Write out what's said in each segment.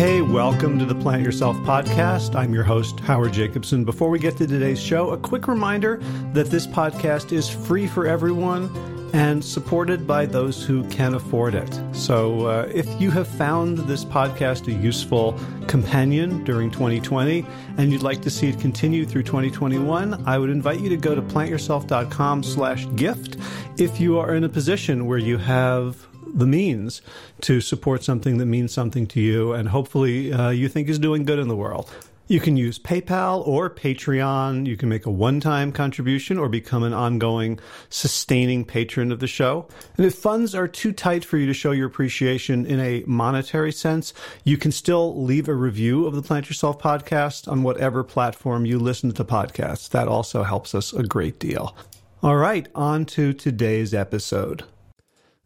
Hey, welcome to the Plant Yourself podcast. I'm your host, Howard Jacobson. Before we get to today's show, a quick reminder that this podcast is free for everyone and supported by those who can afford it. So, uh, if you have found this podcast a useful companion during 2020 and you'd like to see it continue through 2021, I would invite you to go to plantyourself.com slash gift if you are in a position where you have the means to support something that means something to you and hopefully uh, you think is doing good in the world. You can use PayPal or Patreon. You can make a one time contribution or become an ongoing, sustaining patron of the show. And if funds are too tight for you to show your appreciation in a monetary sense, you can still leave a review of the Plant Yourself podcast on whatever platform you listen to podcasts. That also helps us a great deal. All right, on to today's episode.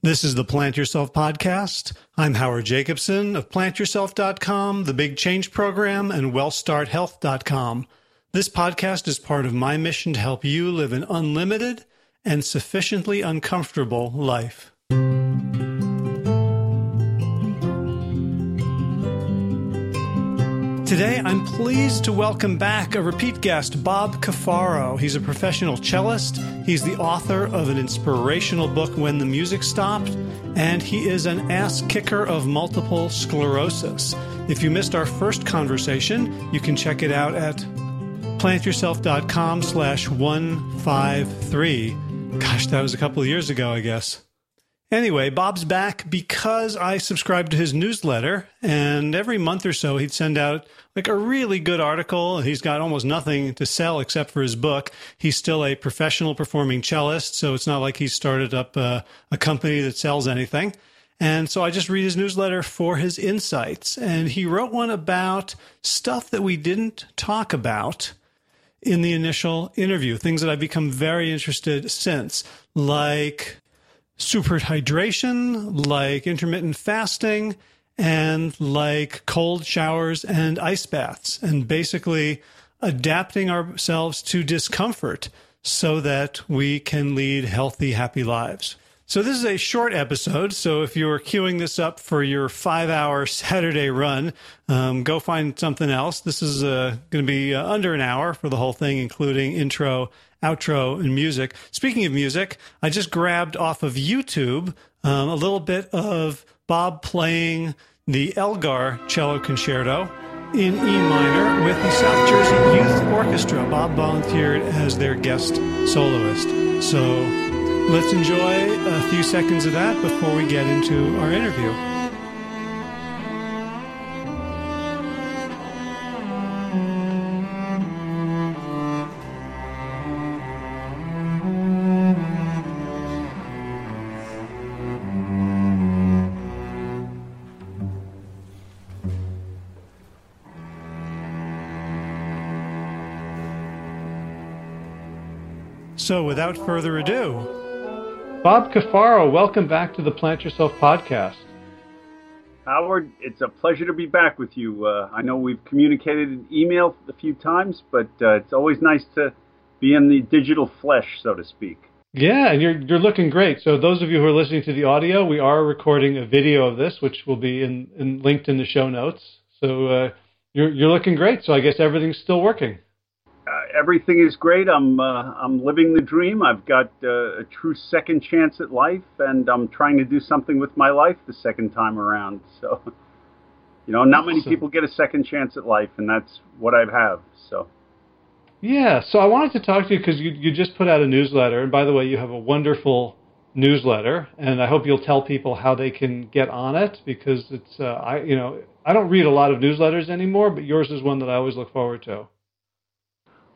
This is the Plant Yourself podcast. I'm Howard Jacobson of plantyourself.com, the Big Change Program, and wellstarthealth.com. This podcast is part of my mission to help you live an unlimited and sufficiently uncomfortable life. Today, I'm pleased to welcome back a repeat guest, Bob Cafaro. He's a professional cellist. He's the author of an inspirational book, When the Music Stopped, and he is an ass kicker of multiple sclerosis. If you missed our first conversation, you can check it out at plantyourself.com slash 153. Gosh, that was a couple of years ago, I guess. Anyway, Bob's back because I subscribed to his newsletter, and every month or so he'd send out like a really good article. He's got almost nothing to sell except for his book. He's still a professional performing cellist, so it's not like he started up a, a company that sells anything. And so I just read his newsletter for his insights. And he wrote one about stuff that we didn't talk about in the initial interview, things that I've become very interested since, like super hydration, like intermittent fasting, and like cold showers and ice baths, and basically adapting ourselves to discomfort so that we can lead healthy, happy lives. So, this is a short episode. So, if you're queuing this up for your five hour Saturday run, um, go find something else. This is uh, going to be uh, under an hour for the whole thing, including intro, outro, and music. Speaking of music, I just grabbed off of YouTube um, a little bit of Bob playing the Elgar Cello Concerto in E minor with the South Jersey Youth Orchestra. Bob volunteered as their guest soloist. So let's enjoy a few seconds of that before we get into our interview. So, without further ado, Bob Cafaro, welcome back to the Plant Yourself podcast. Howard, it's a pleasure to be back with you. Uh, I know we've communicated in email a few times, but uh, it's always nice to be in the digital flesh, so to speak. Yeah, and you're you're looking great. So those of you who are listening to the audio, we are recording a video of this, which will be in, in linked in the show notes. So uh, you're you're looking great. So I guess everything's still working everything is great. I'm uh, I'm living the dream. I've got uh, a true second chance at life, and I'm trying to do something with my life the second time around. So, you know, not many people get a second chance at life, and that's what I have. So. Yeah, so I wanted to talk to you because you you just put out a newsletter, and by the way, you have a wonderful newsletter, and I hope you'll tell people how they can get on it because it's uh, I you know I don't read a lot of newsletters anymore, but yours is one that I always look forward to.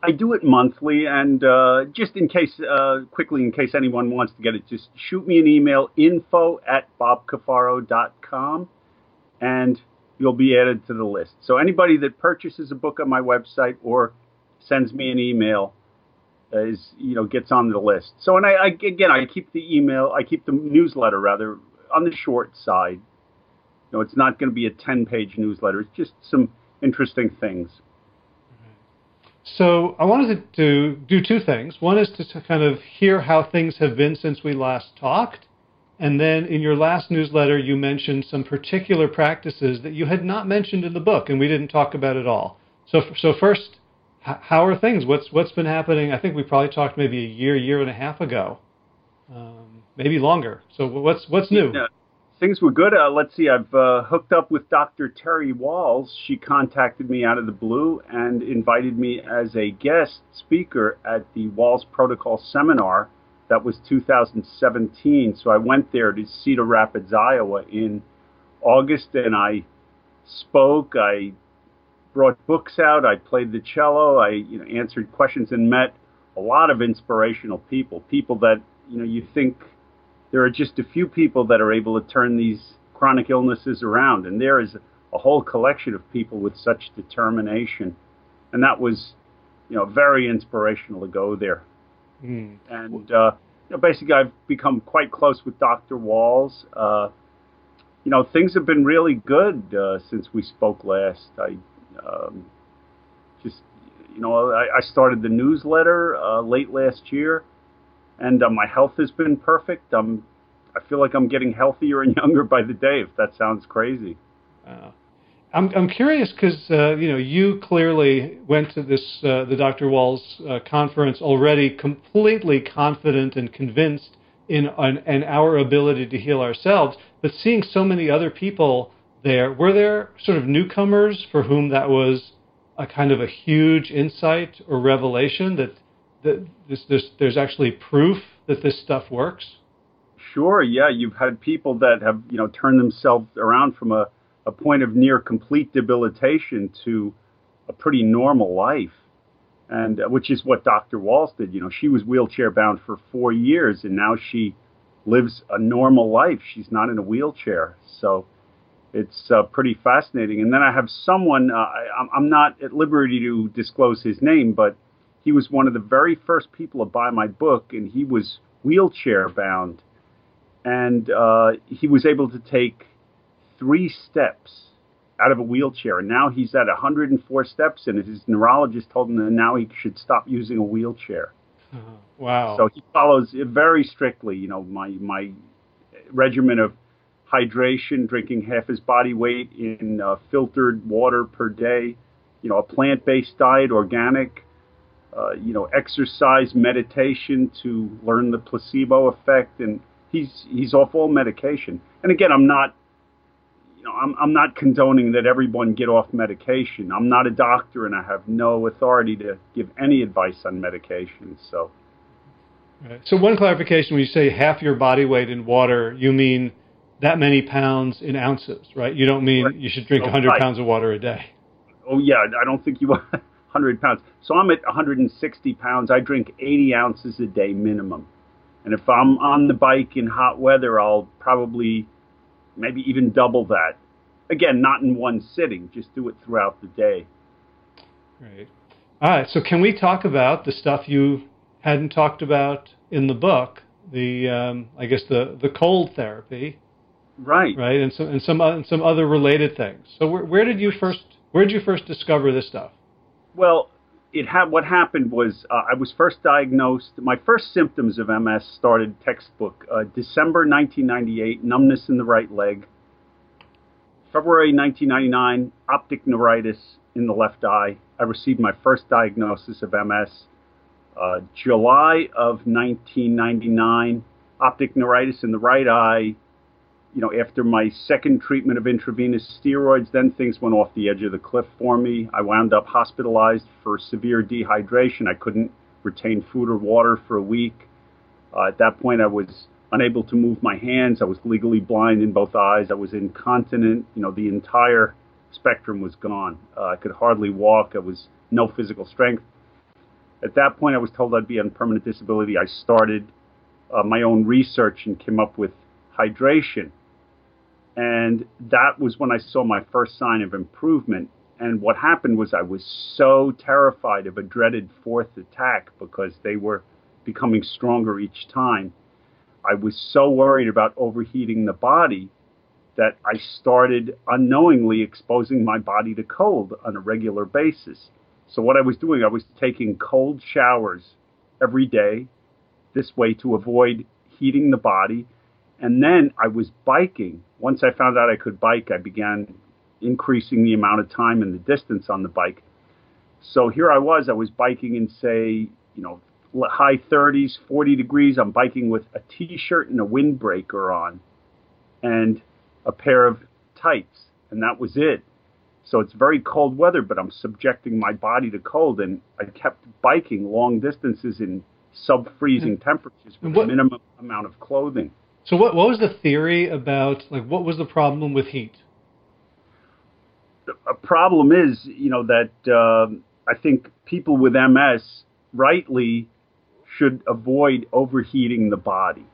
I do it monthly, and uh, just in case, uh, quickly, in case anyone wants to get it, just shoot me an email, info at bobcafaro.com, and you'll be added to the list. So anybody that purchases a book on my website or sends me an email is, you know, gets on the list. So, and I, I again, I keep the email, I keep the newsletter rather on the short side. You know, it's not going to be a 10-page newsletter. It's just some interesting things. So I wanted to do two things. One is to kind of hear how things have been since we last talked, And then in your last newsletter, you mentioned some particular practices that you had not mentioned in the book, and we didn't talk about at all. So, so first, how are things? What's what's been happening? I think we probably talked maybe a year, year and a half ago, um, maybe longer. So, what's what's new? Yeah, things were good. Uh, let's see. I've uh, hooked up with Dr. Terry Wahls. She contacted me out of the blue and invited me as a guest speaker at the Wahls Protocol seminar that was 2017. So I went there to Cedar Rapids, Iowa in August and I spoke. I brought books out. I played the cello. I you know, answered questions and met a lot of inspirational people, people that you know you think there are just a few people that are able to turn these chronic illnesses around, and there is a whole collection of people with such determination, and that was you know very inspirational to go there. Mm. And uh, you know, basically, I've become quite close with Dr. Wahls. Uh, you know, things have been really good uh, since we spoke last. I um, just, you know, I, I started the newsletter uh, late last year, and uh, my health has been perfect. I'm, I feel like I'm getting healthier and younger by the day. If that sounds crazy. Uh, I'm I'm curious because uh, you know you clearly went to this uh, the Dr. Wahls uh, conference already completely confident and convinced in, in, in our ability to heal ourselves, but seeing so many other people there, were there sort of newcomers for whom that was a kind of a huge insight or revelation that this, this there's actually proof that this stuff works? Sure, yeah, you've had people that have you know turned themselves around from a a point of near complete debilitation to a pretty normal life, and uh, which is what Dr. Wahls did. You know, she was wheelchair bound for four years, and now she lives a normal life. She's not in a wheelchair, so it's uh, pretty fascinating. And then I have someone, uh, I, I'm not at liberty to disclose his name, but he was one of the very first people to buy my book, and he was wheelchair bound. And uh, he was able to take three steps out of a wheelchair. And now he's at 104 steps, and his neurologist told him that now he should stop using a wheelchair. Uh-huh. Wow. So he follows very strictly, you know, my, my regimen of hydration, drinking half his body weight in uh, filtered water per day, you know, a plant-based diet, organic, uh, you know, exercise, meditation to learn the placebo effect, and he's he's off all medication. And again, I'm not, you know, I'm I'm not condoning that everyone get off medication. I'm not a doctor, and I have no authority to give any advice on medication. So. So one clarification: when you say half your body weight in water, you mean that many pounds in ounces, right? You don't mean right. you should drink oh, 100 right. pounds of water a day. Oh, yeah. I don't think you want 100 pounds. So I'm at 160 pounds. I drink 80 ounces a day minimum. And if I'm on the bike in hot weather, I'll probably maybe even double that. Again, not in one sitting, just do it throughout the day. Great. All right. So, can we talk about the stuff you hadn't talked about in the book? The, um, I guess, the, the cold therapy Right. Right, and some and some and some other related things. So where, where did you first where did you first discover this stuff? Well, it had what happened was uh, I was first diagnosed. My first symptoms of MS started textbook uh, December 1998, numbness in the right leg. February 1999, optic neuritis in the left eye. I received my first diagnosis of MS. Uh, July of 1999, optic neuritis in the right eye you know, after my second treatment of intravenous steroids, then things went off the edge of the cliff for me. I wound up hospitalized for severe dehydration. I couldn't retain food or water for a week. Uh, at that point, I was unable to move my hands. I was legally blind in both eyes. I was incontinent. You know, the entire spectrum was gone. Uh, I could hardly walk. I was no physical strength. At that point, I was told I'd be on permanent disability. I started uh, my own research and came up with hydration and that was when I saw my first sign of improvement. And what happened was I was so terrified of a dreaded fourth attack because they were becoming stronger each time. I was so worried about overheating the body that I started unknowingly exposing my body to cold on a regular basis. So what I was doing, I was taking cold showers every day, this way to avoid heating the body And then I was biking. Once I found out I could bike, I began increasing the amount of time and the distance on the bike. So here I was, I was biking in say, you know, high 30s, 40 degrees. I'm biking with a t-shirt and a windbreaker on and a pair of tights, and that was it. So it's very cold weather, but I'm subjecting my body to cold, and I kept biking long distances in sub-freezing mm-hmm. temperatures with what, a minimum amount of clothing. So what what was the theory about like what was the problem with heat? A problem is, you know, that uh, I think people with MS rightly should avoid overheating the body.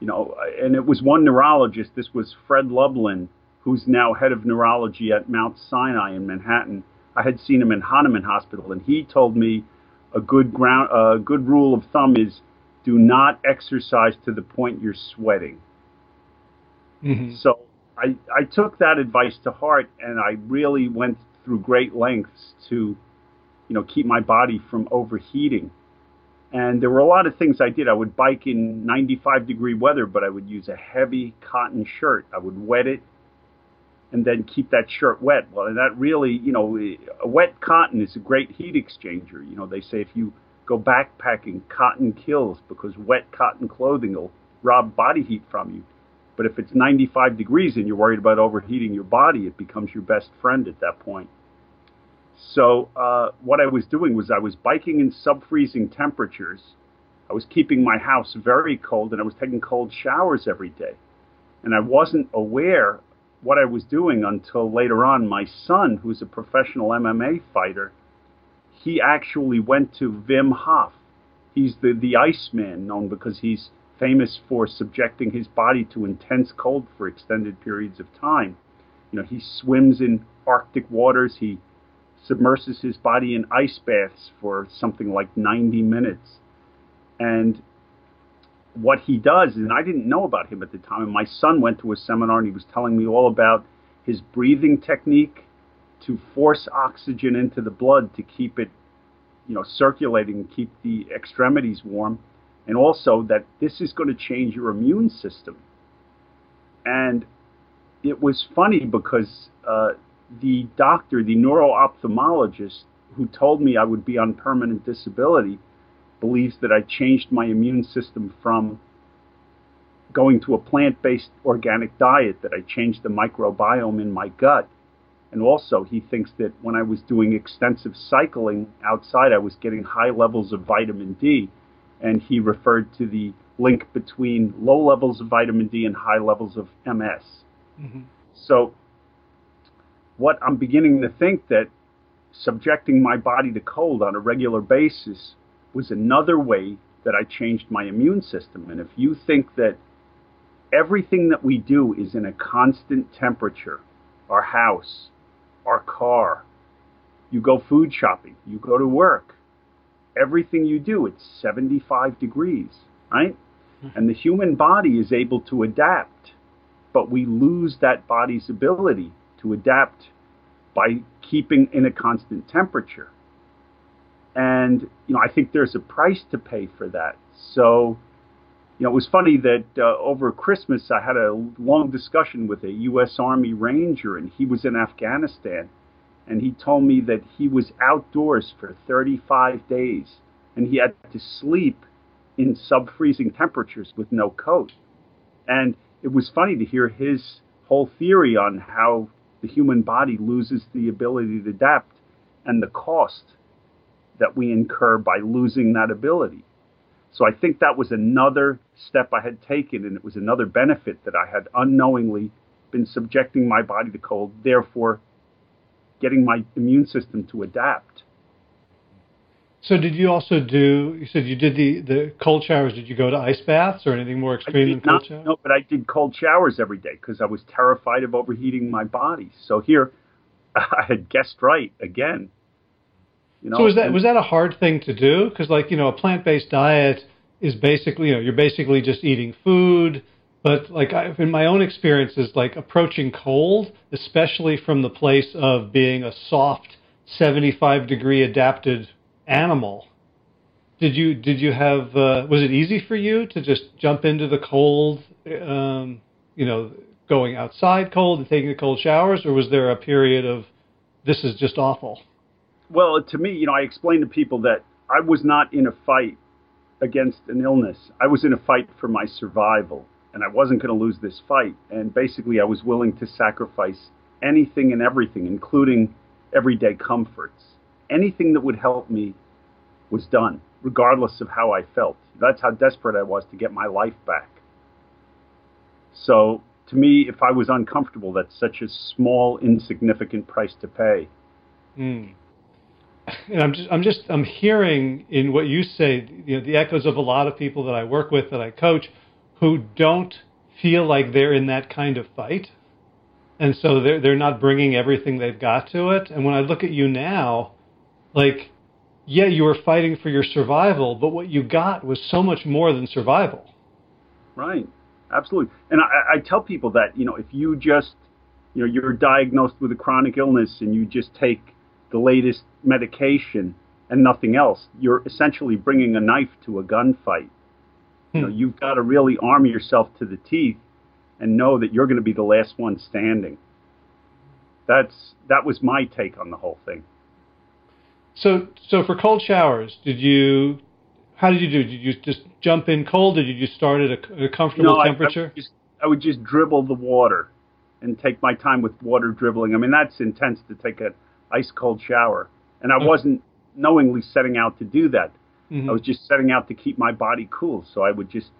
You know, and it was one neurologist. This was Fred Lublin, who's now head of neurology at Mount Sinai in Manhattan. I had seen him in Hahnemann Hospital, and he told me a good ground, a good rule of thumb is do not exercise to the point you're sweating. Mm-hmm. So I, I took that advice to heart, and I really went through great lengths to, you know, keep my body from overheating. And there were a lot of things I did. I would bike in 95 degree weather, but I would use a heavy cotton shirt. I would wet it and then keep that shirt wet. Well, and that really, you know, a wet cotton is a great heat exchanger. You know, they say if you go backpacking, cotton kills because wet cotton clothing will rob body heat from you. But if it's 95 degrees and you're worried about overheating your body, it becomes your best friend at that point. So uh, what I was doing was I was biking in sub-freezing temperatures. I was keeping my house very cold, and I was taking cold showers every day. And I wasn't aware what I was doing until later on. My son, who's a professional MMA fighter, he actually went to Wim Hof. He's the, the Iceman, known because he's famous for subjecting his body to intense cold for extended periods of time. You know, he swims in Arctic waters. He submerses his body in ice baths for something like 90 minutes. And what he does, and I didn't know about him at the time, and my son went to a seminar and he was telling me all about his breathing technique to force oxygen into the blood to keep it, you know, circulating and keep the extremities warm, and also that this is going to change your immune system. And it was funny because uh, the doctor, the neuro-ophthalmologist who told me I would be on permanent disability, believes that I changed my immune system from going to a plant-based organic diet, that I changed the microbiome in my gut. And also, he thinks that when I was doing extensive cycling outside, I was getting high levels of vitamin D. And he referred to the link between low levels of vitamin D and high levels of MS. Mm-hmm. So what I'm beginning to think that subjecting my body to cold on a regular basis was another way that I changed my immune system. And if you think that everything that we do is in a constant temperature, our house, our car, you go food shopping, you go to work, everything you do, it's 75 degrees, right? Mm-hmm. And the human body is able to adapt, but we lose that body's ability to adapt by keeping in a constant temperature. And, you know, I think there's a price to pay for that. So, you know, it was funny that uh, over Christmas I had a long discussion with a U.S. Army Ranger, and he was in Afghanistan. And he told me that he was outdoors for 35 days, and he had to sleep in sub freezing temperatures with no coat. And it was funny to hear his whole theory on how the human body loses the ability to adapt and the cost that we incur by losing that ability. So I think that was another step I had taken, and it was another benefit that I had unknowingly been subjecting my body to cold, therefore getting my immune system to adapt. So did you also do? You said you did the the cold showers. Did you go to ice baths or anything more extreme than cold not, showers? No, but I did cold showers every day because I was terrified of overheating my body. So here, I had guessed right again. You know, so was that and, was that a hard thing to do? Because like you know, a plant based diet is basically you know you're basically just eating food. But like I, in my own experiences, like approaching cold, especially from the place of being a soft 75 degree adapted animal did you did you have uh, was it easy for you to just jump into the cold um, you know going outside cold and taking the cold showers or was there a period of this is just awful well to me you know i explained to people that i was not in a fight against an illness i was in a fight for my survival and i wasn't going to lose this fight and basically i was willing to sacrifice anything and everything including everyday comforts anything that would help me was done regardless of how I felt. That's how desperate I was to get my life back. So, to me, if I was uncomfortable, that's such a small, insignificant price to pay. Mm. And I'm just, I'm just, I'm hearing in what you say, you know, the echoes of a lot of people that I work with, that I coach, who don't feel like they're in that kind of fight, and so they're they're not bringing everything they've got to it. And when I look at you now, like yeah, you were fighting for your survival, but what you got was so much more than survival. Right. Absolutely. And I, I tell people that, you know, if you just, you know, you're diagnosed with a chronic illness and you just take the latest medication and nothing else, you're essentially bringing a knife to a gunfight. Hmm. You know, you've got to really arm yourself to the teeth and know that you're going to be the last one standing. That's that was my take on the whole thing. So, so for cold showers, did you? How did you do? Did you just jump in cold? Did you just start at a, a comfortable no, temperature? I, I, would just, I would just dribble the water and take my time with water dribbling. I mean, that's intense to take an ice cold shower, and I okay. wasn't knowingly setting out to do that. Mm-hmm. I was just setting out to keep my body cool. So I would just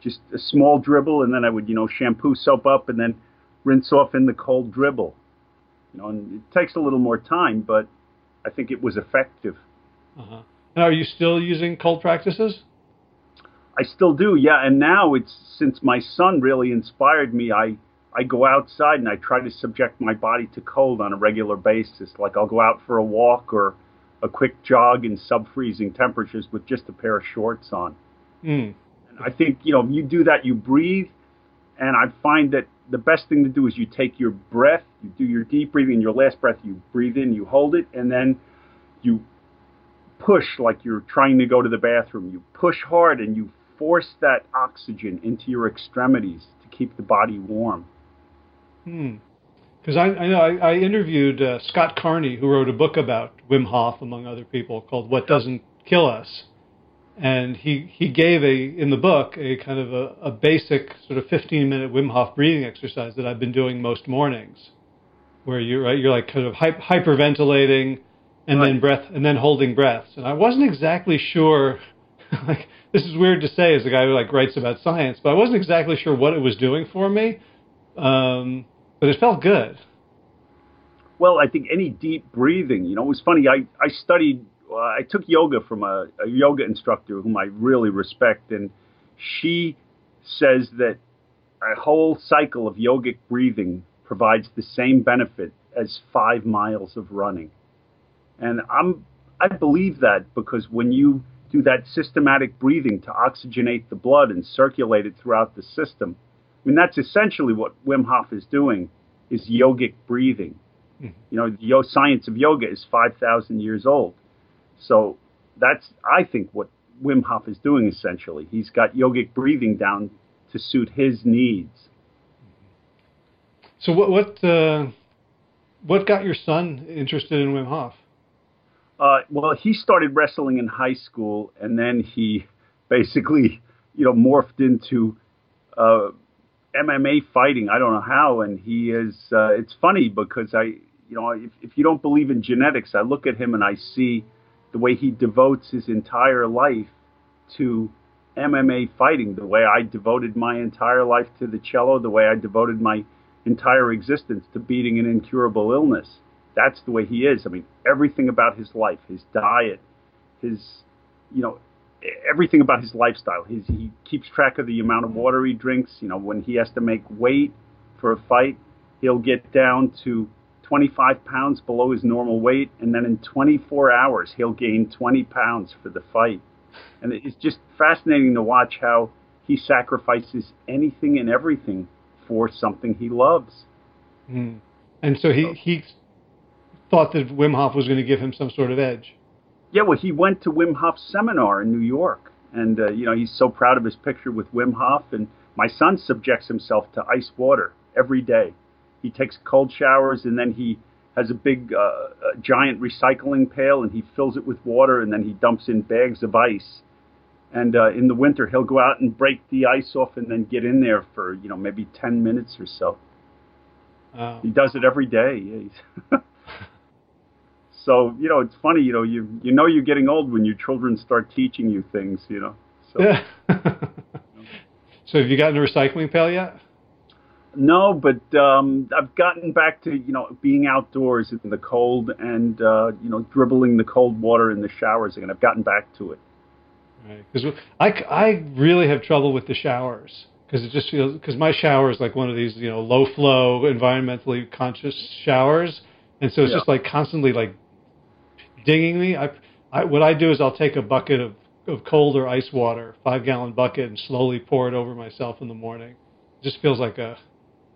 just a small dribble, and then I would you know shampoo, soap up, and then rinse off in the cold dribble. You know, and it takes a little more time, but I think it was effective. Uh-huh. And are you still using cold practices? I still do, yeah. And now it's since my son really inspired me. I I go outside and I try to subject my body to cold on a regular basis. Like I'll go out for a walk or a quick jog in sub-freezing temperatures with just a pair of shorts on. Mm. And I think you know you do that, you breathe, and I find that the best thing to do is you take your breath, you do your deep breathing, your last breath, you breathe in, you hold it, and then you push like you're trying to go to the bathroom. You push hard and you force that oxygen into your extremities to keep the body warm. Hmm. Because I, I know I, I interviewed uh, Scott Carney, who wrote a book about Wim Hof, among other people, called "What Doesn't Kill Us." and he he gave a in the book a kind of a, a basic sort of 15 minute Wim Hof breathing exercise that I've been doing most mornings, where you're right you're like kind of hyperventilating and right. then breath and then holding breaths. And I wasn't exactly sure. like this is weird to say as a guy who like writes about science, but I wasn't exactly sure what it was doing for me. Um, but it felt good. Well, I think any deep breathing, you know, it was funny. I, I studied uh, I took yoga from a, a yoga instructor whom I really respect, and she says that a whole cycle of yogic breathing provides the same benefit as five miles of running. And I'm I believe that because when you do that systematic breathing to oxygenate the blood and circulate it throughout the system, I mean that's essentially what Wim Hof is doing is yogic breathing. Mm-hmm. You know, the science of yoga is 5,000 years old. So that's, I think, what Wim Hof is doing essentially. He's got yogic breathing down to suit his needs. So what what uh, what got your son interested in Wim Hof? Uh, well, he started wrestling in high school, and then he basically, you know, morphed into uh, MMA fighting. I don't know how, and he is. Uh, it's funny because I, you know, if, if you don't believe in genetics, I look at him and I see the way he devotes his entire life to MMA fighting, the way I devoted my entire life to the cello, the way I devoted my entire existence to beating an incurable illness. That's the way he is. I mean, everything about his life, his diet, his, you know, everything about his lifestyle. His, he keeps track of the amount of water he drinks. You know, when he has to make weight for a fight, he'll get down to 25 pounds below his normal weight, and then in 24 hours he'll gain 20 pounds for the fight. And it's just fascinating to watch how he sacrifices anything and everything for something he loves. Mm. And so he, he thought that Wim Hof was going to give him some sort of edge. Yeah, well, he went to Wim Hof's seminar in New York, and uh, you know he's so proud of his picture with Wim Hof. And my son subjects himself to ice water every day. He takes cold showers, and then he has a big, uh, a giant recycling pail, and he fills it with water, and then he dumps in bags of ice. And uh, in the winter, he'll go out and break the ice off, and then get in there for you know maybe ten minutes or so. Wow. He does it every day. Yeah, so you know, it's funny. You know, you you know you're getting old when your children start teaching you things. You know. So. Yeah. so have you gotten a recycling pail yet? No, but um, I've gotten back to you know being outdoors in the cold and uh, you know dribbling the cold water in the showers again. I've gotten back to it. Right, because I, I really have trouble with the showers because it just feels because my shower is like one of these you know low flow environmentally conscious showers, and so it's Yeah. just like constantly like dinging me. I, I what I do is I'll take a bucket of of cold or ice water, five gallon bucket, and slowly pour it over myself in the morning. It just feels like a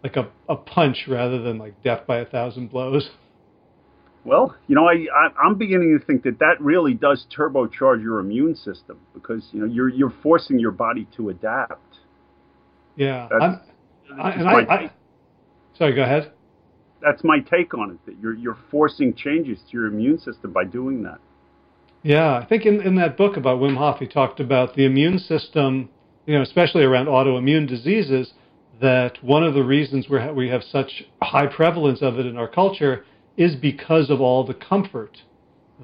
like a, a punch rather than like death by a thousand blows. Well, you know, I, I I'm beginning to think that that really does turbocharge your immune system because you know you're you're forcing your body to adapt. Yeah, That's, I, and I, I, sorry, go ahead. That's my take on it. That you're you're forcing changes to your immune system by doing that. Yeah, I think in, in that book about Wim Hof, he talked about the immune system, you know, especially around autoimmune diseases, that one of the reasons we we have such high prevalence of it in our culture is because of all the comfort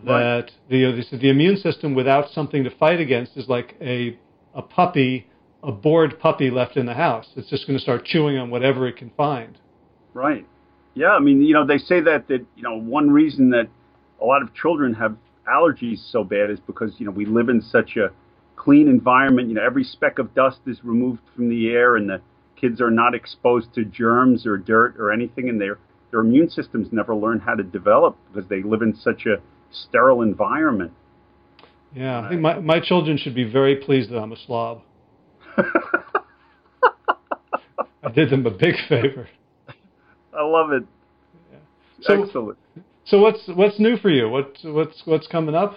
that Right. the, the the immune system without something to fight against is like a a puppy, a bored puppy left in the house. It's just going to start chewing on whatever it can find. Right. Yeah, I mean, you know, they say that that you know one reason that a lot of children have allergies so bad is because you know we live in such a clean environment. You know, every speck of dust is removed from the air, and the kids are not exposed to germs or dirt or anything, and their their immune systems never learn how to develop because they live in such a sterile environment. Yeah, I think my, my children should be very pleased that I'm a slob. I did them a big favor. I love it. So- Excellent. So what's what's new for you? What what's what's coming up?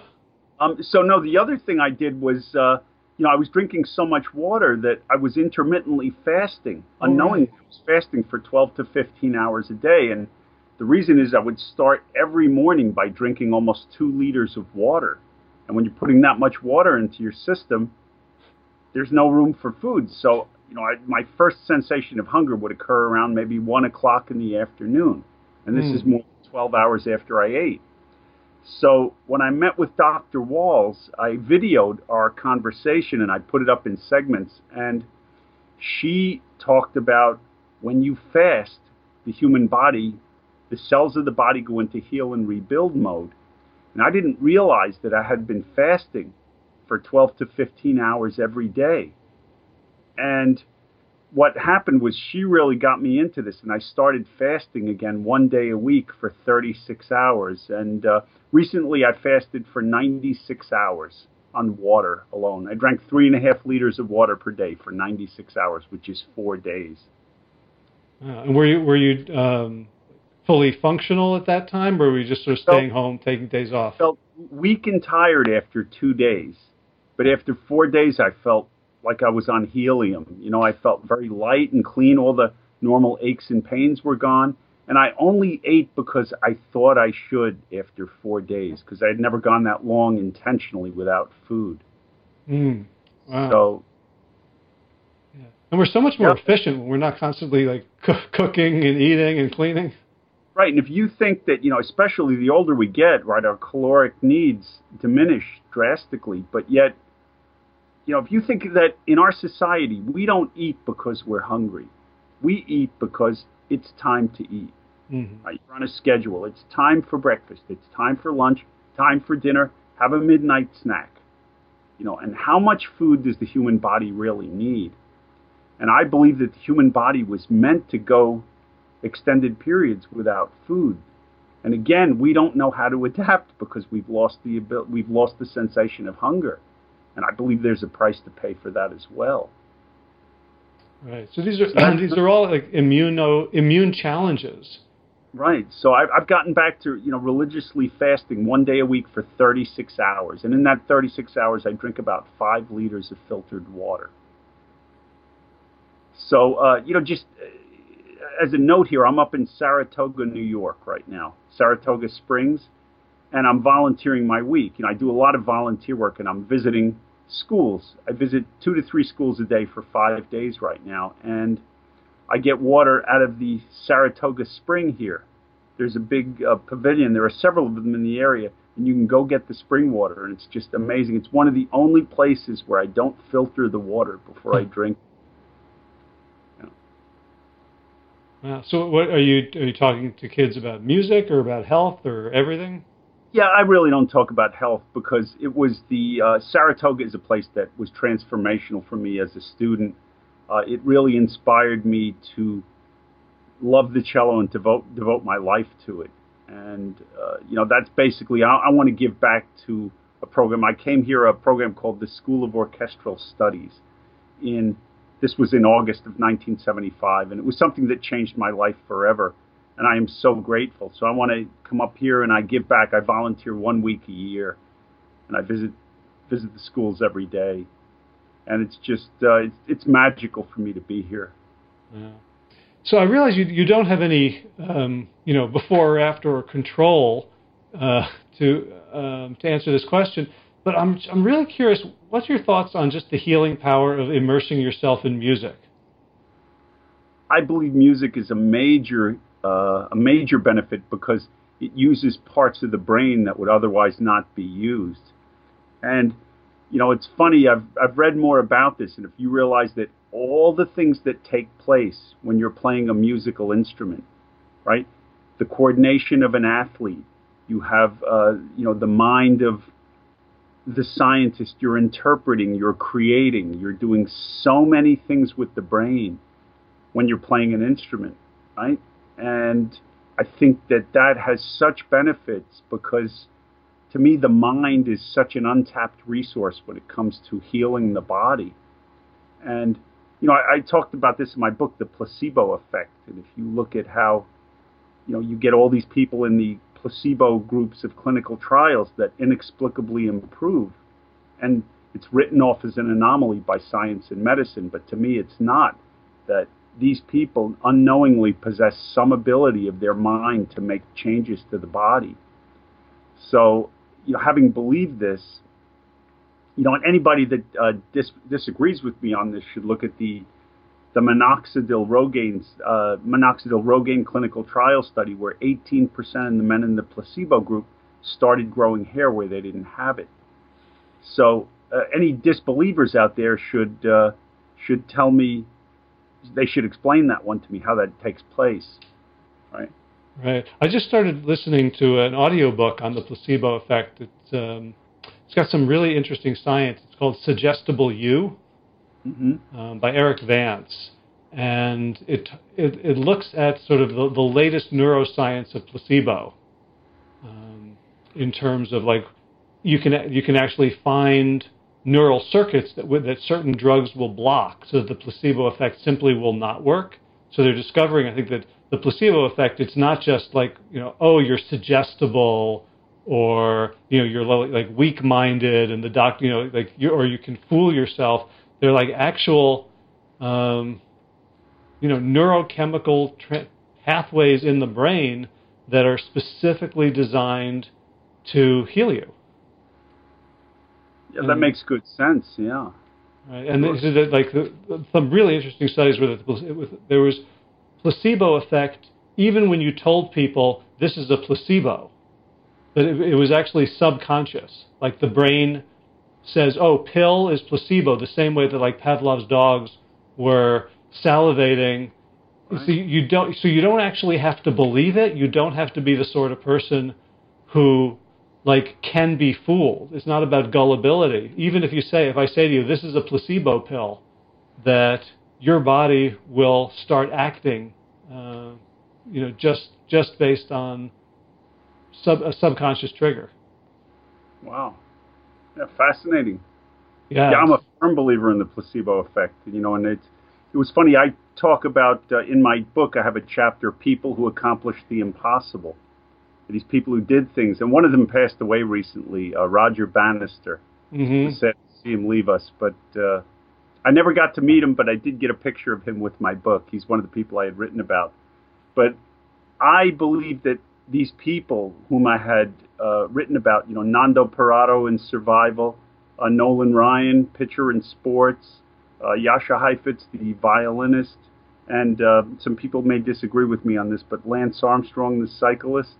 Um, so no, the other thing I did was, uh, you know, I was drinking so much water that I was intermittently fasting, Oh, unknowingly right. I was fasting for 12 to 15 hours a day. And the reason is I would start every morning by drinking almost two liters of water. And when you're putting that much water into your system, there's no room for food. So, you know, I, my first sensation of hunger would occur around maybe one o'clock in the afternoon. And this Hmm. is more than 12 hours after I ate. So when I met with Dr. Wahls, I videoed our conversation and I put it up in segments. And she talked about when you fast, the human body, the cells of the body go into heal and rebuild mode. And I didn't realize that I had been fasting for 12 to 15 hours every day. And what happened was she really got me into this, and I started fasting again one day a week for 36 hours. And uh, recently, I fasted for 96 hours on water alone. I drank three and a half liters of water per day for 96 hours, which is four days. Uh, and were you were you um, fully functional at that time, or were you just sort of staying home, taking days off? felt weak and tired after two days, but after four days, I felt like I was on helium. You know, I felt very light and clean. All the normal aches and pains were gone. And I only ate because I thought I should after four days, because I had never gone that long intentionally without food. Mm. Wow. So, Yeah. And we're so much more Yep. efficient when we're not constantly like coo- cooking and eating and cleaning. right. And if you think that, you know, especially the older we get, right, our caloric needs diminish drastically. But yet, you know, if you think that in our society, we don't eat because we're hungry, we eat because it's time to eat. Mm-hmm. Right? You're on a schedule. It's time for breakfast. It's time for lunch. Time for dinner. Have a midnight snack. You know, and how much food does the human body really need? And I believe that the human body was meant to go extended periods without food. And again, we don't know how to adapt because we've lost the abil- we've lost the sensation of hunger. And I believe there's a price to pay for that as well. Right. So these are these are all like immuno immune challenges Right. So I've, I've gotten back to you know religiously fasting one day a week for 36 hours, and in that 36 hours, I drink about five liters of filtered water. So uh, you know, just uh, as a note here, I'm up in Saratoga, New York, right now, Saratoga Springs, and I'm volunteering my week. You know, I do a lot of volunteer work, and I'm visiting schools. I visit two to three schools a day for five days right now, and I get water out of the Saratoga Spring here. There's a big uh, pavilion. There are several of them in the area, and you can go get the spring water, and it's just amazing. It's one of the only places where I don't filter the water before I hmm. drink. Yeah. so, what are you are you talking to kids about music or about health or everything? Yeah, I really don't talk about health because it was the uh, Saratoga is a place that was transformational for me as a student uh, it really inspired me to love the cello and devote devote my life to it. And uh, you know, that's basically I, I want to give back to a program. I came here a program called the School of Orchestral Studies. In this was in August of 1975, and it was something that changed my life forever. And I am so grateful. So I want to come up here and I give back. I volunteer one week a year, and I visit visit the schools every day and it's just uh, it's, it's magical for me to be here. Yeah. So I realize you you don't have any um, you know before or after or control uh, to um, to answer this question, but I'm I'm really curious. What's your thoughts on just the healing power of immersing yourself in music? I believe music is a major uh, a major benefit because it uses parts of the brain that would otherwise not be used, and you know, it's funny. I've I've read more about this, and if you realize that all the things that take place when you're playing a musical instrument, right? The coordination of an athlete. You have, uh, you know, the mind of the scientist. You're interpreting. You're creating. You're doing so many things with the brain when you're playing an instrument, right? And I think that that has such benefits because to me, the mind is such an untapped resource when it comes to healing the body. And, you know, I, I talked about this in my book, The Placebo Effect. And if you look at how, you know, you get all these people in the placebo groups of clinical trials that inexplicably improve. And it's written off as an anomaly by science and medicine, but to me, it's not. That these people unknowingly possess some ability of their mind to make changes to the body. So you know, having believed this, you know, and anybody that uh, dis- disagrees with me on this should look at the the minoxidil rogaine uh, minoxidil rogaine clinical trial study, where 18% of the men in the placebo group started growing hair where they didn't have it. So, uh, any disbelievers out there should uh, should tell me they should explain that one to me how that takes place, right? Right. I just started listening to an audiobook on the placebo effect. It's um, it's got some really interesting science. It's called Suggestible You mm-hmm. um, by Erik Vance, and it, it it looks at sort of the, the latest neuroscience of placebo, um, in terms of like you can you can actually find neural circuits that that certain drugs will block, so the placebo effect simply will not work. So they're discovering, I think, that the placebo effect, it's not just like, you know, oh, you're suggestible or, you know, you're like weak-minded and the doctor, you know, like, you, or you can fool yourself. They're like actual, um, you know, neurochemical tra- pathways in the brain that are specifically designed to heal you. Yeah, that makes good sense. Yeah. Right. And this is like the, some really interesting studies where the, there was placebo effect even when you told people this is a placebo. But it, it was actually subconscious. Like the brain says, oh, pill is placebo, the same way that like Pavlov's dogs were salivating. Right. So you don't so you don't actually have to believe it. You don't have to be the sort of person who like can be fooled. It's not about gullibility. Even if you say if I say to you this is a placebo pill that your body will start acting, uh, you know, just just based on sub, a subconscious trigger. Wow, yeah, fascinating. Yeah. yeah, I'm a firm believer in the placebo effect. You know, and it's it was funny. I talk about uh, in my book. I have a chapter: people who accomplished the impossible. These people who did things, and one of them passed away recently. Uh, Roger Bannister. Mm-hmm. Sad to see him leave us, but uh, I never got to meet him. But I did get a picture of him with my book. He's one of the people I had written about. But I believe that these people whom I had uh, written about, you know, Nando Parrado in Survival, uh, Nolan Ryan, pitcher in sports, uh, Jascha Heifetz, the violinist, and uh, some people may disagree with me on this, but Lance Armstrong, the cyclist.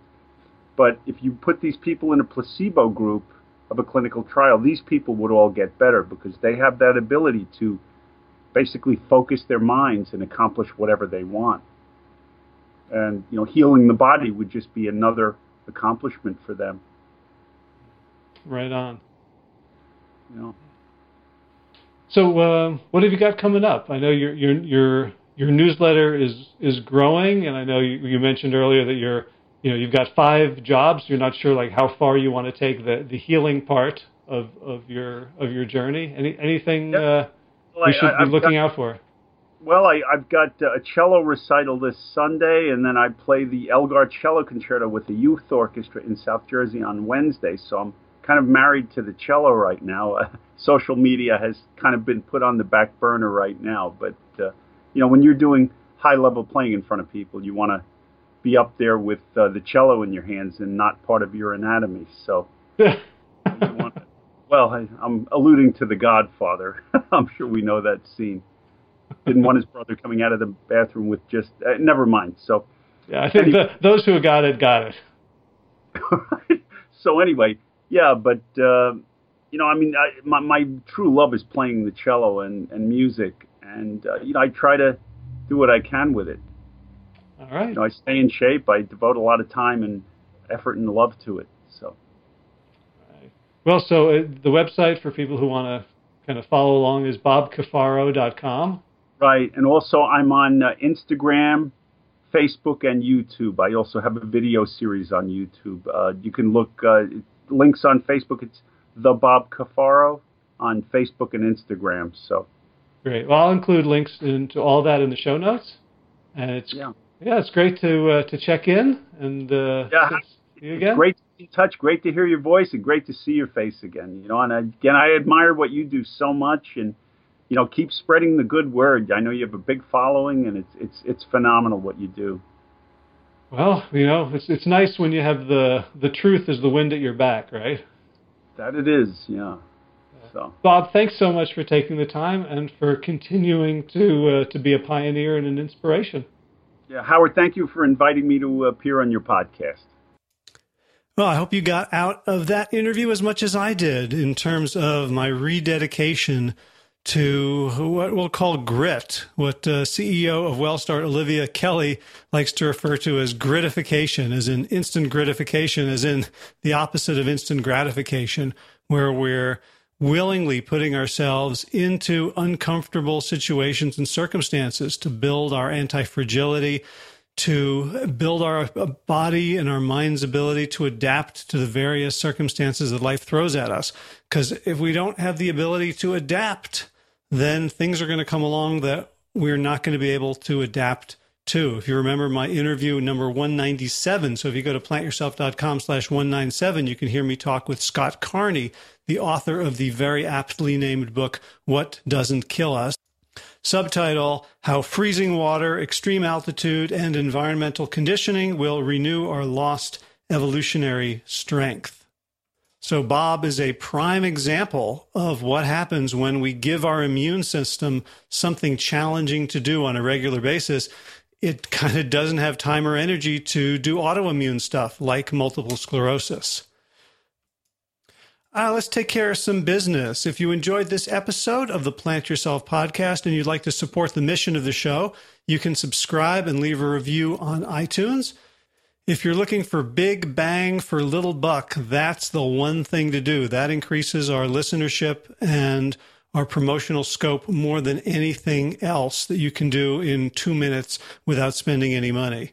But if you put these people in a placebo group of a clinical trial, these people would all get better because they have that ability to basically focus their minds and accomplish whatever they want. And you know, healing the body would just be another accomplishment for them. Right on. You know. So, uh, what have you got coming up? I know your your your your newsletter is is growing, and I know you, you mentioned earlier that you're you know you've got five jobs. You're not sure like how far you want to take the the healing part of of your of your journey. Any anything Yep. uh, Well, we should I, be I've looking got, out for? Well, I, I've got uh, a cello recital this Sunday, and then I play the Elgar Cello Concerto with the youth orchestra in South Jersey on Wednesday. So I'm kind of married to the cello right now. Uh, social media has kind of been put on the back burner right now, but uh, you know, when you're doing high level playing in front of people, you want to be up there with uh, the cello in your hands and not part of your anatomy. So well, I, I'm alluding to The Godfather. I'm sure we know that scene. Didn't want his brother coming out of the bathroom with just. Uh, never mind. So, yeah, I think the, those who got it got it. so anyway, yeah, but uh, you know, I mean, I, my my true love is playing the cello and and music, and uh, you know, I try to do what I can with it. All right. You know, I stay in shape. I devote a lot of time and effort and love to it. So, Well, so uh, the website for people who want to kind of follow along is bobcafaro.com. right, and also I'm on uh, Instagram. Facebook and YouTube. I also have a video series on YouTube. Uh, you can look uh, links on Facebook. It's the Bob Cafaro on Facebook and Instagram. So Great. Well, I'll include links into all that in the show notes. And it's yeah, yeah, it's great to uh, to check in and uh, Yeah. see you again. great to be in touch. Great to hear your voice and great to see your face again. You know, and again, I admire what you do so much, and you know, keep spreading the good word. I know you have a big following, and it's it's it's phenomenal what you do. Well, you know, it's it's nice when you have the the truth is the wind at your back, right? That it is, yeah. So Bob, thanks so much for taking the time and for continuing to uh, to be a pioneer and an inspiration. Yeah, Howard, thank you for inviting me to appear on your podcast. Well, I hope you got out of that interview as much as I did in terms of my rededication to what we'll call grit, what uh, CEO of Wellstart, Olivia Kelly, likes to refer to as gritification, as in instant gratification, as in the opposite of instant gratification, where we're willingly putting ourselves into uncomfortable situations and circumstances to build our anti fragility, to build our body and our mind's ability to adapt to the various circumstances that life throws at us. Because if we don't have the ability to adapt, then things are going to come along that we're not going to be able to adapt to. If you remember my interview number 197, so if you go to plantyourself.com slash 197, you can hear me talk with Scott Carney, the author of the very aptly named book, What Doesn't Kill Us. Subtitle How Freezing Water, Extreme Altitude, and Environmental Conditioning Will Renew Our Lost Evolutionary Strength. So, Bob is a prime example of what happens when we give our immune system something challenging to do on a regular basis. It kind of doesn't have time or energy to do autoimmune stuff like multiple sclerosis. Uh, let's take care of some business. If you enjoyed this episode of the Plant Yourself podcast and you'd like to support the mission of the show, you can subscribe and leave a review on iTunes. If you're looking for big bang for little buck, that's the one thing to do. That increases our listenership and our promotional scope more than anything else that you can do in two minutes without spending any money.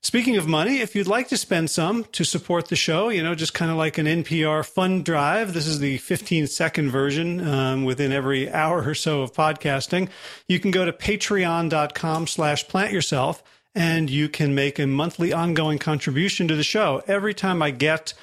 Speaking of money, if you'd like to spend some to support the show, you know, just kind of like an NPR fund drive, this is the 15 second version um, within every hour or so of podcasting. You can go to patreon.com slash plant yourself and you can make a monthly ongoing contribution to the show. Every time I get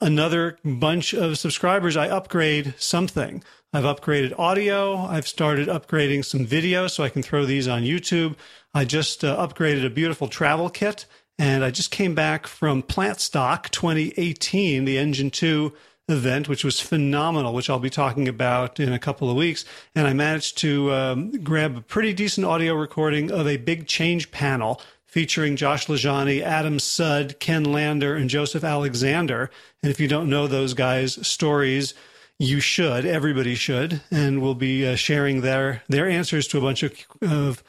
another bunch of subscribers, I upgrade something. I've upgraded audio. I've started upgrading some video so I can throw these on YouTube. I just uh, upgraded a beautiful travel kit and I just came back from Plantstock 2018, the Engine 2 event, which was phenomenal, which I'll be talking about in a couple of weeks. And I managed to um, grab a pretty decent audio recording of a big change panel featuring Josh LaJaunie, Adam Sud, Ken Lander, and Joseph Alexander. And if you don't know those guys' stories, you should. Everybody should. And we'll be uh, sharing their their answers to a bunch of, of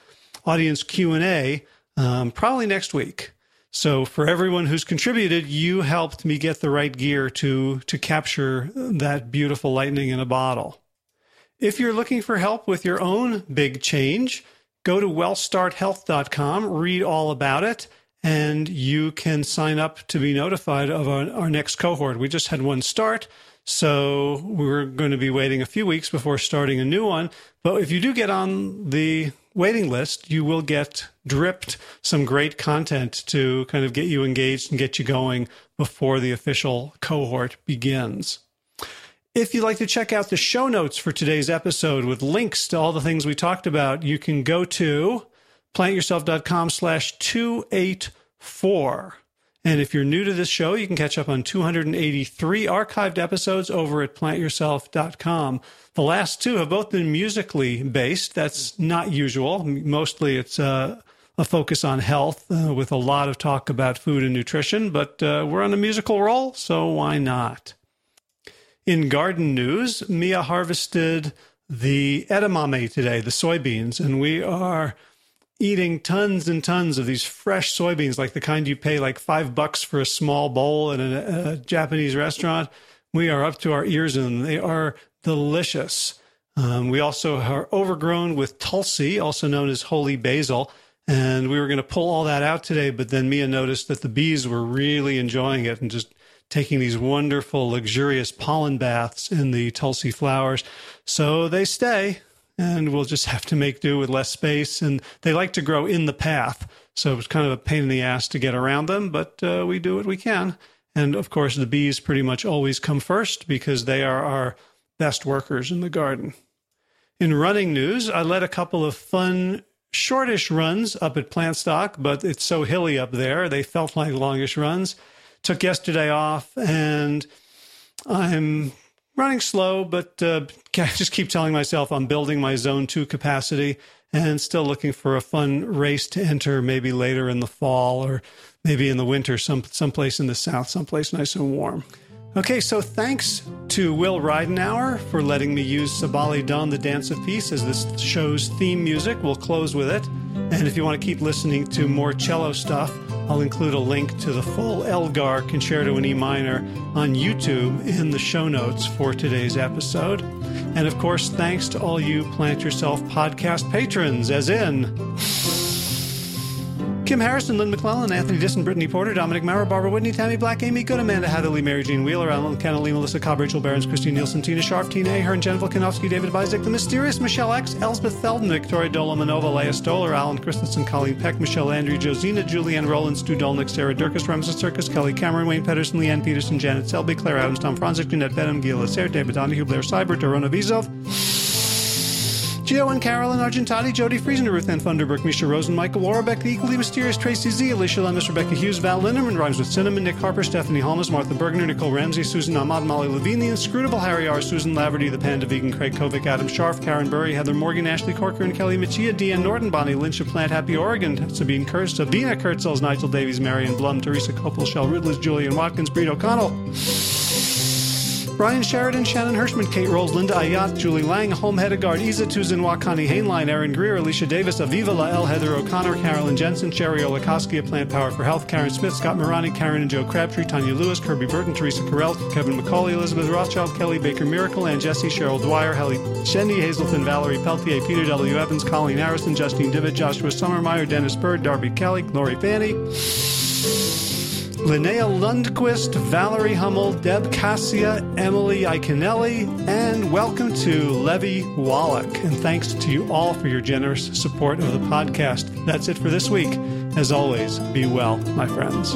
audience Q and A um, probably next week. So for everyone who's contributed, you helped me get the right gear to to capture that beautiful lightning in a bottle. If you're looking for help with your own big change, go to wellstarthealth.com, read all about it, and you can sign up to be notified of our, our next cohort. We just had one start, so we're going to be waiting a few weeks before starting a new one. But if you do get on the waiting list, you will get dripped some great content to kind of get you engaged and get you going before the official cohort begins. If you'd like to check out the show notes for today's episode with links to all the things we talked about, you can go to plantyourself.com slash 284. And if you're new to this show, you can catch up on 283 archived episodes over at plantyourself.com. The last two have both been musically based. That's not usual. Mostly it's uh, a focus on health uh, with a lot of talk about food and nutrition, but uh, we're on a musical roll, so why not? In garden news, Mia harvested the edamame today, the soybeans, and we are eating tons and tons of these fresh soybeans, like the kind you pay like five bucks for a small bowl in a, a Japanese restaurant. We are up to our ears in them. They are delicious. Um, we also are overgrown with tulsi, also known as holy basil. And we were going to pull all that out today, but then Mia noticed that the bees were really enjoying it and just taking these wonderful, luxurious pollen baths in the tulsi flowers. So they stay and we'll just have to make do with less space. And they like to grow in the path. So it's kind of a pain in the ass to get around them, but uh, we do what we can. And of course, the bees pretty much always come first because they are our best workers in the garden. In running news, I led a couple of fun, shortish runs up at Plantstock, but it's so hilly up there, they felt like longish runs. Took yesterday off, and I'm running slow, but uh, I just keep telling myself I'm building my zone two capacity and still looking for a fun race to enter maybe later in the fall or maybe in the winter, some someplace in the south, someplace nice and warm. Okay, so thanks to Will Ridenour for letting me use Sabali Dawn, the Dance of Peace, as this show's theme music. We'll close with it. And if you want to keep listening to more cello stuff, I'll include a link to the full Elgar Concerto in E minor on YouTube in the show notes for today's episode. And of course, thanks to all you Plant Yourself podcast patrons, as in. Kim Harrison, Lynn McClellan, Anthony Disson, Brittany Porter, Dominic Maurer, Barbara Whitney, Tammy Black, Amy Good, Amanda Hatherley, Mary Jean Wheeler, Alan Kennelly, Melissa Cobb, Rachel Christine Nielsen, Tina Sharp, Tina Ahern, Jennifer Kanofsky, David Bizek, The Mysterious Michelle X, Elsbeth Theldon, Victoria Dolomanova, Leah Stoller, Alan Christensen, Colleen Peck, Michelle Andrew, Josina, Julianne Rowland, Stu Dolnick, Sarah Durkis, Ramses Circus, Kelly Cameron, Wayne Pedersen, Leanne Peterson, Janet Selby, Claire Adams, Tom Franzik, Jeanette Benham, Gil Lasser, David Donahue, Blair Seibert, Dorona Vizov. Gio and Carolyn Argentati, Jody Friesen, Ruth Ann Funderburg, Misha Rosen, Michael Warbeck, the equally mysterious Tracy Z, Alicia Lemus, Rebecca Hughes, Val Linderman, rhymes with Cinnamon, Nick Harper, Stephanie Holmes, Martha Bergner, Nicole Ramsey, Susan Ahmad, Molly Levine, the inscrutable Harry R., Susan Laverty, the Panda Vegan, Craig Kovic, Adam Scharf, Karen Burry, Heather Morgan, Ashley Corker, and Kelly Machia, Deanne Norton, Bonnie Lynch of Plant Happy Oregon, Sabine Kurtz, Sabina Kurtzels, Nigel Davies, Marion Blum, Teresa Copel, Shell Ridless, Julian Watkins, Breed O'Connell. Brian Sheridan, Shannon Hirschman, Kate Rolls, Linda Ayat, Julie Lang, Home Hedegaard, Isa Tuzin, Wakani Hainline, Aaron Greer, Alicia Davis, Aviva Lael, Heather O'Connor, Carolyn Jensen, Sherry Olakowski of Plant Power for Health, Karen Smith, Scott Morani, Karen and Joe Crabtree, Tanya Lewis, Kirby Burton, Teresa Carell, Kevin McCauley, Elizabeth Rothschild, Kelly Baker Miracle, Ann Jesse, Cheryl Dwyer, Helly Shendy, Hazelton, Valerie Peltier, Peter W. Evans, Colleen Harrison, Justine Divitt, Joshua Summermeyer, Dennis Bird, Darby Kelly, Lori Fanny. Linnea Lundquist, Valerie Hummel, Deb Cassia, Emily Iconelli, and welcome to Levy Wallach. And thanks to you all for your generous support of the podcast. That's it for this week. As always, be well, my friends.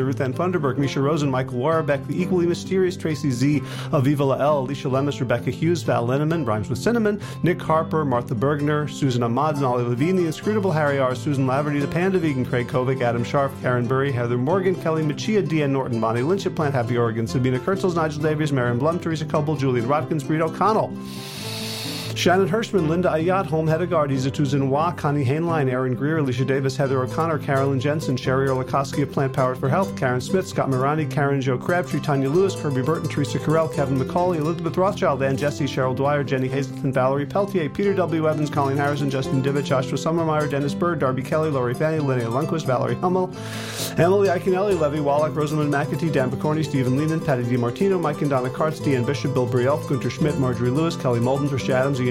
Ruth Ann Funderburg, Misha Rosen, Michael Warbeck, the equally mysterious Tracy Z, Aviva Lael, Alicia Lemus, Rebecca Hughes, Val Linneman, Rhymes with Cinnamon, Nick Harper, Martha Bergner, Susan Ahmad, Ollie Levine, the inscrutable Harry R., Susan Laverty, the Panda Vegan, Craig Kovic, Adam Sharp, Karen Burry, Heather Morgan, Kelly Machia, Deanne Norton, Bonnie Lynch at Plant Happy Oregon, Sabina Kurtzels, Nigel Davies, Marion Blum, Teresa Coble, Julian Watkins, Breed O'Connell. Shannon Hirschman, Linda Ayat, Home Hedegaard, Izatu Zinwa, Connie Hainline, Aaron Greer, Alicia Davis, Heather O'Connor, Carolyn Jensen, Sherry Olakoski of Plant Powered for Health, Karen Smith, Scott Morani, Karen Joe Crabtree, Tanya Lewis, Kirby Burton, Teresa Carell, Kevin McCauley, Elizabeth Rothschild, Ann Jesse, Cheryl Dwyer, Jenny Hazelton, Valerie Peltier, Peter W. Evans, Colleen Harrison, Justin Divich, Joshua Summermeyer, Dennis Bird, Darby Kelly, Lori Fanny, Linnea Lundquist, Valerie Hummel, Emily Iconelli, Levy Wallach, Rosamund McAtee, Dan Picorni, Stephen Lehman, Patty DiMartino, Mike and Donna Kartz, Deanne Bishop, Bill Brielf, Gunter Schmidt, Marjorie Lewis, Kelly Molden, Trish Adams, Ian